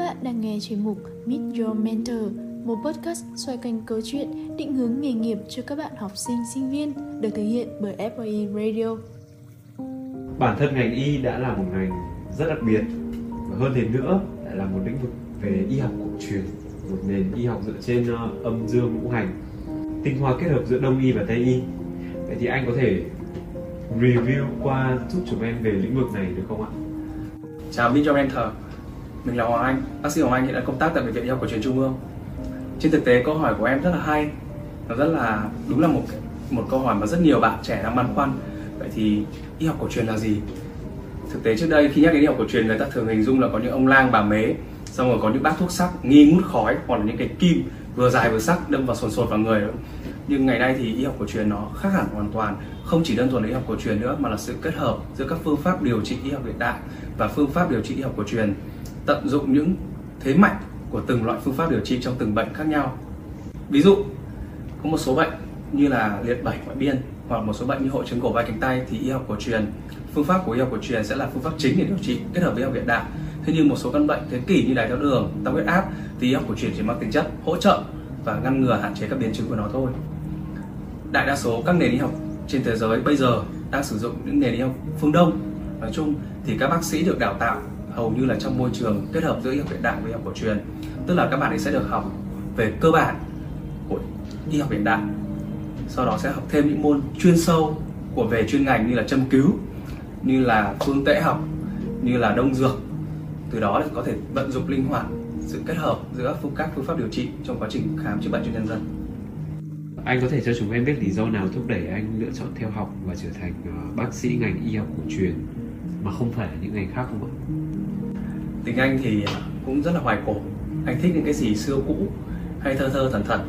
bạn đang nghe chuyên mục Meet Your Mentor, một podcast xoay quanh câu chuyện định hướng nghề nghiệp cho các bạn học sinh, sinh viên, được thực hiện bởi FOE Radio. Bản thân ngành y đã là một ngành rất đặc biệt và hơn thế nữa lại là một lĩnh vực về y học cổ truyền, một nền y học dựa trên ờ, âm dương ngũ hành, tinh hoa kết hợp giữa đông y và tây y. Vậy thì anh có thể review qua giúp chúng em về lĩnh vực này được không ạ? Chào Meet Your Mentor, mình là Hoàng Anh, bác sĩ Hoàng Anh hiện đang công tác tại Bệnh viện Y học cổ truyền Trung ương. Trên thực tế câu hỏi của em rất là hay, nó rất là đúng là một một câu hỏi mà rất nhiều bạn trẻ đang băn khoăn. Vậy thì y học cổ truyền là gì? Thực tế trước đây khi nhắc đến y học cổ truyền người ta thường hình dung là có những ông lang bà mế, xong rồi có những bác thuốc sắc nghi ngút khói hoặc là những cái kim vừa dài vừa sắc đâm vào sồn sột vào người nhưng ngày nay thì y học cổ truyền nó khác hẳn hoàn toàn không chỉ đơn thuần là y học cổ truyền nữa mà là sự kết hợp giữa các phương pháp điều trị y học hiện đại và phương pháp điều trị y học cổ truyền tận dụng những thế mạnh của từng loại phương pháp điều trị trong từng bệnh khác nhau. Ví dụ, có một số bệnh như là liệt bảy ngoại biên hoặc một số bệnh như hội chứng cổ vai cánh tay thì y học cổ truyền, phương pháp của y học cổ truyền sẽ là phương pháp chính để điều trị kết hợp với y học hiện đại. Thế nhưng một số căn bệnh thế kỷ như đái tháo đường, tăng huyết áp thì y học cổ truyền chỉ mang tính chất hỗ trợ và ngăn ngừa hạn chế các biến chứng của nó thôi. Đại đa số các nền y học trên thế giới bây giờ đang sử dụng những nền y học phương đông. Nói chung thì các bác sĩ được đào tạo hầu như là trong môi trường kết hợp giữa y học hiện đại với y học cổ truyền. Tức là các bạn ấy sẽ được học về cơ bản của y học hiện đại, sau đó sẽ học thêm những môn chuyên sâu của về chuyên ngành như là châm cứu, như là phương tễ học, như là đông dược. Từ đó thì có thể vận dụng linh hoạt sự kết hợp giữa phương các phương pháp điều trị trong quá trình khám chữa bệnh cho nhân dân. Anh có thể cho chúng em biết lý do nào thúc đẩy anh lựa chọn theo học và trở thành ờ, bác sĩ ngành y học cổ truyền mà không phải là những ngành khác không ạ? Tính anh thì cũng rất là hoài cổ. Anh thích những cái gì xưa cũ hay thơ thơ thần thần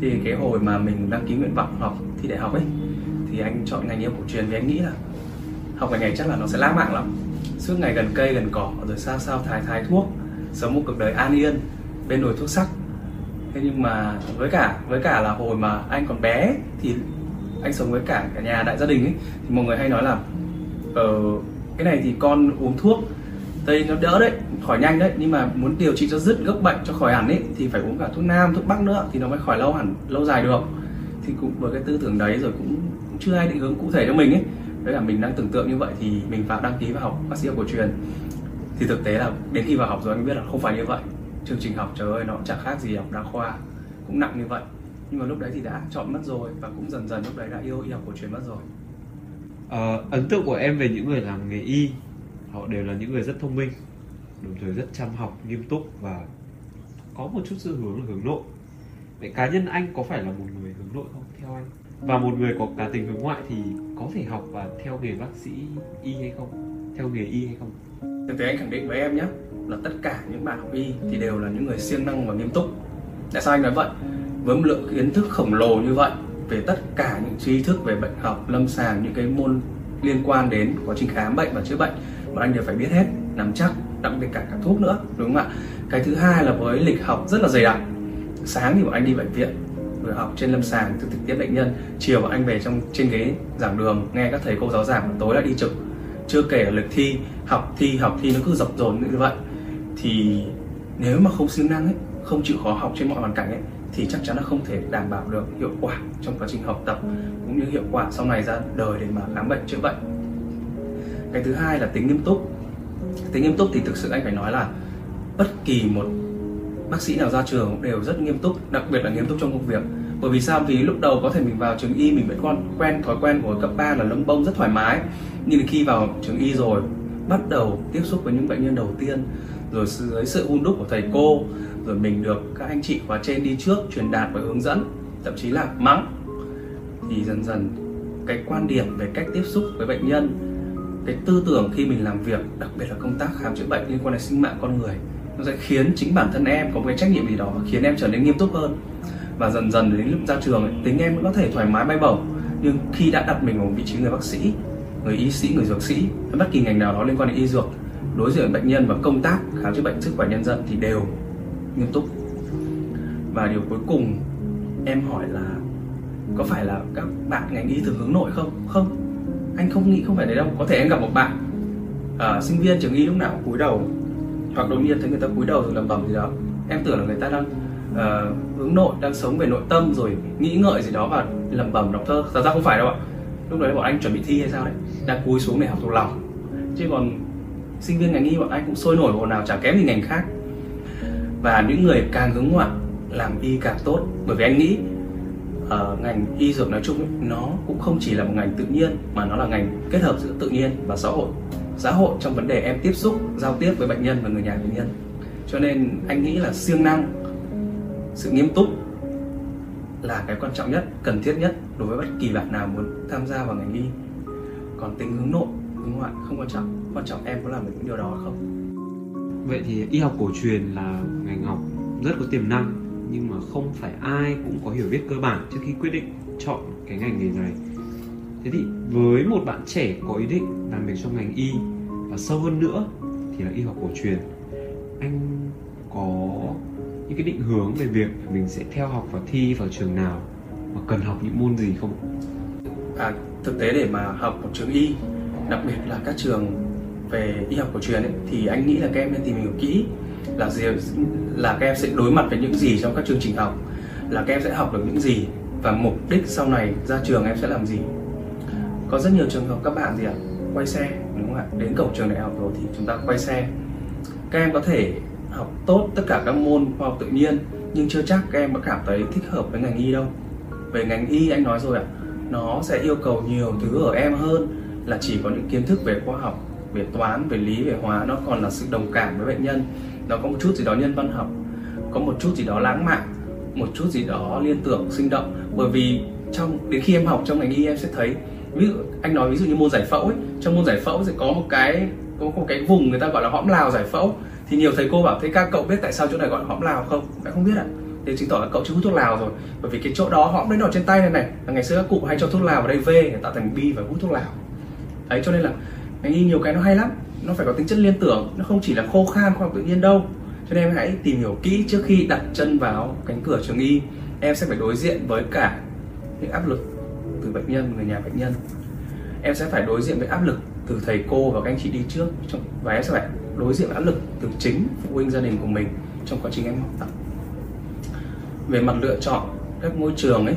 thì cái hồi mà mình đăng ký nguyện vọng học thi đại học ấy, thì anh chọn ngành y học cổ truyền vì anh nghĩ là học ngành này chắc là nó sẽ lãng mạn lắm. Suốt ngày gần cây, gần cỏ, rồi sao sao thái thái thuốc, sống một cuộc đời an yên, bên nồi thuốc sắc. Thế nhưng mà với cả với cả là hồi mà anh còn bé thì anh sống với cả cả nhà đại gia đình ấy, thì mọi người hay nói là ờ cái này thì con uống thuốc tây nó đỡ đấy khỏi nhanh đấy. Nhưng mà muốn điều trị cho dứt gốc bệnh cho khỏi hẳn ấy thì phải uống cả thuốc nam thuốc bắc nữa thì nó mới khỏi lâu hẳn lâu dài được. Thì cũng với cái tư tưởng đấy rồi cũng, cũng chưa ai định hướng cụ thể cho mình ấy đấy là mình đang tưởng tượng như vậy thì mình vào đăng ký vào học bác sĩ học cổ truyền. Thì thực tế là đến khi vào học rồi anh biết là không phải như vậy. Chương trình học trời ơi nó cũng chẳng khác gì học đa khoa cũng nặng như vậy. Nhưng mà lúc đấy thì đã chọn mất rồi và cũng dần dần lúc đấy đã yêu y học cổ truyền mất rồi. Ờ, ấn tượng của em về những người làm nghề y họ đều là những người rất thông minh, đồng thời rất chăm học, nghiêm túc và có một chút xu hướng là hướng nội. Vậy cá nhân anh có phải là một người hướng nội không? Theo anh. Và một người có cá tính hướng ngoại thì có thể học và theo nghề bác sĩ y hay không? Theo nghề y hay không? Thực tế anh khẳng định với em nhé, là tất cả những bạn học y thì đều là những người siêng năng và nghiêm túc. Tại sao anh nói vậy? Với một lượng kiến thức khổng lồ như vậy, về tất cả những tri thức về bệnh học, lâm sàng, những cái môn liên quan đến quá trình khám bệnh và chữa bệnh bọn anh đều phải biết hết, nắm chắc đặc biệt cả cả thuốc nữa, đúng không ạ? Cái thứ hai là với lịch học rất là dày đặc. Sáng thì bọn anh đi bệnh viện, vừa học trên lâm sàng thực thực tiếp bệnh nhân. Chiều bọn anh về trong, trên ghế giảng đường, nghe các thầy cô giáo giảng tối lại đi trực. Chưa kể là lịch thi, học thi học thi nó cứ dập dồn như vậy. Thì nếu mà không siêng năng ấy, không chịu khó học trên mọi hoàn cảnh ấy, thì chắc chắn là không thể đảm bảo được hiệu quả trong quá trình học tập, cũng như hiệu quả sau này ra đời để mà khám bệnh chữa bệnh cái thứ hai là tính nghiêm túc. Tính nghiêm túc thì thực sự anh phải nói là bất kỳ một bác sĩ nào ra trường cũng đều rất nghiêm túc đặc biệt là nghiêm túc trong công việc. Bởi vì sao? Vì lúc đầu có thể mình vào trường y mình vẫn còn quen thói quen của cấp 3 là lông bông rất thoải mái. Nhưng khi vào trường y rồi bắt đầu tiếp xúc với những bệnh nhân đầu tiên rồi dưới sự hun đúc của thầy cô rồi mình được các anh chị khóa trên đi trước truyền đạt và hướng dẫn thậm chí là mắng. Thì dần dần cái quan điểm về cách tiếp xúc với bệnh nhân cái tư tưởng khi mình làm việc đặc biệt là công tác khám chữa bệnh liên quan đến sinh mạng con người nó sẽ khiến chính bản thân em có một cái trách nhiệm gì đó và khiến em trở nên nghiêm túc hơn. Và dần dần đến lúc ra trường ấy, tính em cũng có thể thoải mái bay bổng nhưng khi đã đặt mình vào vị trí người bác sĩ người y sĩ người dược sĩ hay bất kỳ ngành nào đó liên quan đến y dược đối diện với bệnh nhân và công tác khám chữa bệnh sức khỏe nhân dân thì đều nghiêm túc. Và điều cuối cùng em hỏi là có phải là các bạn ngành y thường hướng nội không? Không anh không nghĩ không phải đấy đâu. Có thể em gặp một bạn uh, sinh viên trường y lúc nào cũng cúi đầu. Hoặc đột nhiên thấy người ta cúi đầu rồi lẩm bẩm gì đó. Em tưởng là người ta đang uh, hướng nội đang sống về nội tâm rồi nghĩ ngợi gì đó và lẩm bẩm đọc thơ. Thật ra không phải đâu ạ. Lúc đấy bọn anh chuẩn bị thi hay sao đấy. Đang cúi xuống để học thuộc lòng. Chứ còn sinh viên ngành y bọn anh cũng sôi nổi ồn nào chả kém gì ngành khác. Và những người càng hướng ngoại làm y càng tốt. Bởi vì anh nghĩ uh, ngành y dược nói chung ấy, nó cũng không chỉ là một ngành tự nhiên mà nó là ngành kết hợp giữa tự nhiên và xã hội. Xã hội trong vấn đề em tiếp xúc giao tiếp với bệnh nhân và người nhà bệnh nhân. Cho nên anh nghĩ là siêng năng sự nghiêm túc là cái quan trọng nhất cần thiết nhất đối với bất kỳ bạn nào muốn tham gia vào ngành y. Còn tính hướng nội hướng ngoại không quan trọng. Quan trọng em có làm được những điều đó không? Vậy thì y học cổ truyền là ngành học rất có tiềm năng nhưng mà không phải ai cũng có hiểu biết cơ bản trước khi quyết định chọn cái ngành nghề này. Thế thì với một bạn trẻ có ý định làm việc trong ngành y và sâu hơn nữa thì là y học cổ truyền anh có những cái định hướng về việc mình sẽ theo học và thi vào trường nào và cần học những môn gì không à, thực tế để mà học một trường y đặc biệt là các trường về y học cổ truyền ấy, thì anh nghĩ là các em nên tìm hiểu kỹ là gì? Là các em sẽ đối mặt với những gì trong các chương trình học? Là các em sẽ học được những gì? Và mục đích sau này ra trường em sẽ làm gì? Có rất nhiều trường hợp các bạn gì ạ? Quay xe, đúng không ạ? Đến cổng trường đại học rồi thì chúng ta quay xe. Các em có thể học tốt tất cả các môn khoa học tự nhiên, nhưng chưa chắc các em đã cảm thấy thích hợp với ngành y đâu. Về ngành y, anh nói rồi ạ, nó sẽ yêu cầu nhiều thứ ở em hơn là chỉ có những kiến thức về khoa học, về toán, về lý, về hóa, nó còn là sự đồng cảm với bệnh nhân nó có một chút gì đó nhân văn học, có một chút gì đó lãng mạn, một chút gì đó liên tưởng, sinh động. Bởi vì trong, đến khi em học trong ngành y, em sẽ thấy, ví dụ, anh nói ví dụ như môn giải phẫu ấy, trong môn giải phẫu sẽ có một cái, có một cái vùng người ta gọi là hõm lào giải phẫu. Thì nhiều thầy cô bảo, thế các cậu biết tại sao chỗ này gọi là hõm lào không? Em không biết ạ. Thế chứng tỏ là cậu chưa hút thuốc lào rồi. Bởi vì cái chỗ đó hõm đấy nó trên tay này này, là ngày xưa các cụ hay cho thuốc lào vào đây v để tạo thành bi và hút thuốc lào. Đấy, cho nên là ngành y nhiều cái nó hay lắm nó phải có tính chất liên tưởng, nó không chỉ là khô khan khoa học tự nhiên đâu. Cho nên em hãy tìm hiểu kỹ trước khi đặt chân vào cánh cửa trường y. Em sẽ phải đối diện với cả những áp lực từ bệnh nhân, người nhà bệnh nhân. Em sẽ phải đối diện với áp lực từ thầy cô và các anh chị đi trước và em sẽ phải đối diện với áp lực từ chính phụ huynh gia đình của mình trong quá trình em học tập. Về mặt lựa chọn các môi trường ấy,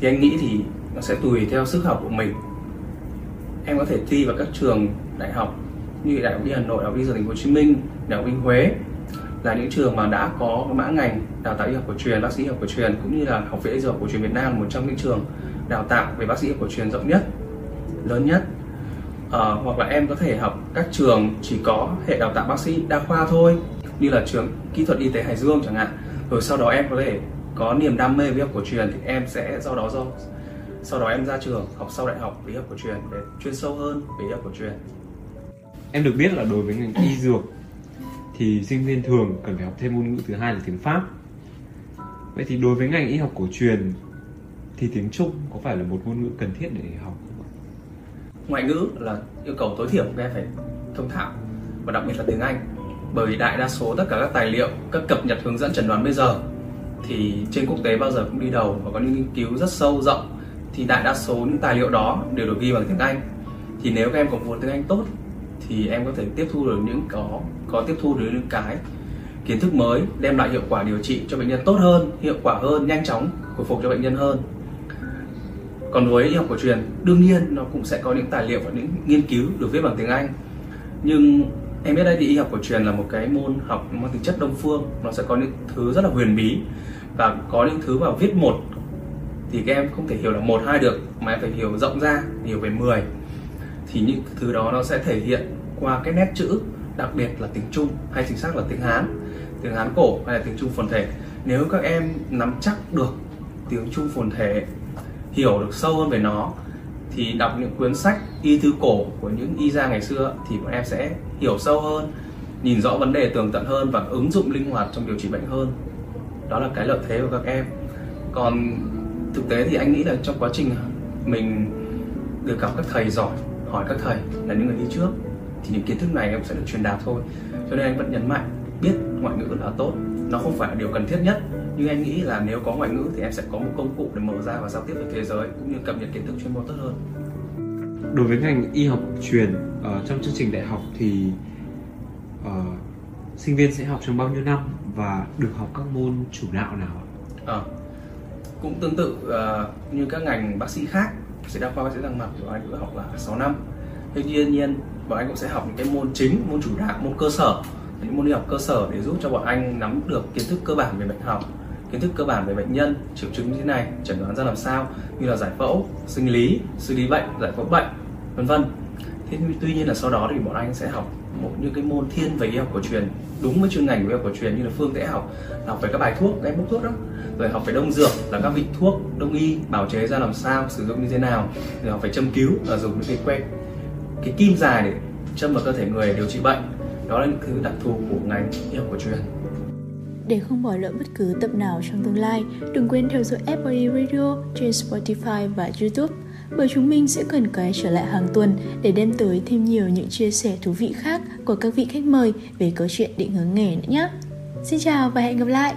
thì anh nghĩ thì nó sẽ tùy theo sức học của mình. Em có thể thi vào các trường đại học như đại học y hà nội đại học y dược thành phố hồ chí minh đại học y huế là những trường mà đã có mã ngành đào tạo y học cổ truyền bác sĩ y học cổ truyền cũng như là học viện y dược cổ truyền việt nam một trong những trường đào tạo về bác sĩ y học cổ truyền rộng nhất lớn nhất. À, hoặc là em có thể học các trường chỉ có hệ đào tạo bác sĩ đa khoa thôi như là trường kỹ thuật y tế hải dương chẳng hạn. Rồi sau đó em có thể có niềm đam mê với học cổ truyền thì em sẽ do đó do sau đó em ra trường học sau đại học về y học cổ truyền để chuyên sâu hơn về y học cổ truyền em được biết là đối với ngành y dược thì sinh viên thường cần phải học thêm ngôn ngữ thứ hai là tiếng pháp. Vậy thì đối với ngành y học cổ truyền thì tiếng trung có phải là một ngôn ngữ cần thiết để học không ngoại ngữ là yêu cầu tối thiểu các em phải thông thạo và đặc biệt là tiếng anh. Bởi vì đại đa số tất cả các tài liệu, các cập nhật hướng dẫn chẩn đoán bây giờ thì trên quốc tế bao giờ cũng đi đầu và có những nghiên cứu rất sâu rộng. Thì đại đa số những tài liệu đó đều được ghi bằng tiếng Anh. Thì nếu các em có vốn tiếng Anh tốt thì em có thể tiếp thu được những có có tiếp thu được những cái kiến thức mới, đem lại hiệu quả điều trị cho bệnh nhân tốt hơn, hiệu quả hơn, nhanh chóng hồi phục cho bệnh nhân hơn. Còn với y học cổ truyền, đương nhiên nó cũng sẽ có những tài liệu và những nghiên cứu được viết bằng tiếng Anh. Nhưng em biết đây thì y học cổ truyền là một cái môn học mang tính chất đông phương, nó sẽ có những thứ rất là huyền bí và có những thứ mà viết một thì các em không thể hiểu là một, hai được, mà em phải hiểu rộng ra, hiểu về 10 thì những thứ đó nó sẽ thể hiện qua cái nét chữ, đặc biệt là tiếng Trung hay chính xác là tiếng Hán. Tiếng Hán cổ hay là tiếng Trung phồn thể. Nếu các em nắm chắc được tiếng Trung phồn thể, hiểu được sâu hơn về nó, thì đọc những cuốn sách y thư cổ của những y gia ngày xưa thì bọn em sẽ hiểu sâu hơn, nhìn rõ vấn đề tường tận hơn và ứng dụng linh hoạt trong điều trị bệnh hơn. Đó là cái lợi thế của các em. Còn thực tế thì anh nghĩ là trong quá trình mình được gặp các thầy giỏi hỏi các thầy là những người đi trước thì những kiến thức này em sẽ được truyền đạt thôi. Cho nên anh vẫn nhấn mạnh biết ngoại ngữ là tốt. Nó không phải là điều cần thiết nhất nhưng anh nghĩ là nếu có ngoại ngữ thì em sẽ có một công cụ để mở ra và giao tiếp với thế giới cũng như cập nhật kiến thức chuyên môn tốt hơn. Đối với ngành y học truyền uh, trong chương trình đại học thì uh, sinh viên sẽ học trong bao nhiêu năm và được học các môn chủ đạo nào ạ? Ờ, cũng tương tự ờ, như các ngành bác sĩ khác sẽ đa khoa bác sĩ răng mặt của anh cũng học là 6 năm. Thế tuy nhiên, bọn anh cũng sẽ học những cái môn chính, môn chủ đạo, môn cơ sở. Những môn y học cơ sở để giúp cho bọn anh nắm được kiến thức cơ bản về bệnh học, kiến thức cơ bản về bệnh nhân, triệu chứng như thế này, chẩn đoán ra làm sao, như là giải phẫu, sinh lý, xử lý bệnh, giải phẫu bệnh, vân vân. Thế tuy nhiên là sau đó thì bọn anh sẽ học một những cái môn thiên về y học cổ truyền, đúng với chuyên ngành của y học cổ truyền như là phương tễ học học về các bài thuốc cái bốc thuốc đó rồi học về đông dược là các vị thuốc đông y bào chế ra làm sao sử dụng như thế nào rồi học về châm cứu là dùng những cái que cái kim dài để châm vào cơ thể người điều trị bệnh đó là những thứ đặc thù của ngành y học cổ truyền Để không bỏ lỡ bất cứ tập nào trong tương lai, đừng quên theo dõi FOE Radio trên Spotify và YouTube bởi chúng mình sẽ cần quay trở lại hàng tuần để đem tới thêm nhiều những chia sẻ thú vị khác của các vị khách mời về câu chuyện định hướng nghề nữa nhé. Xin chào và hẹn gặp lại!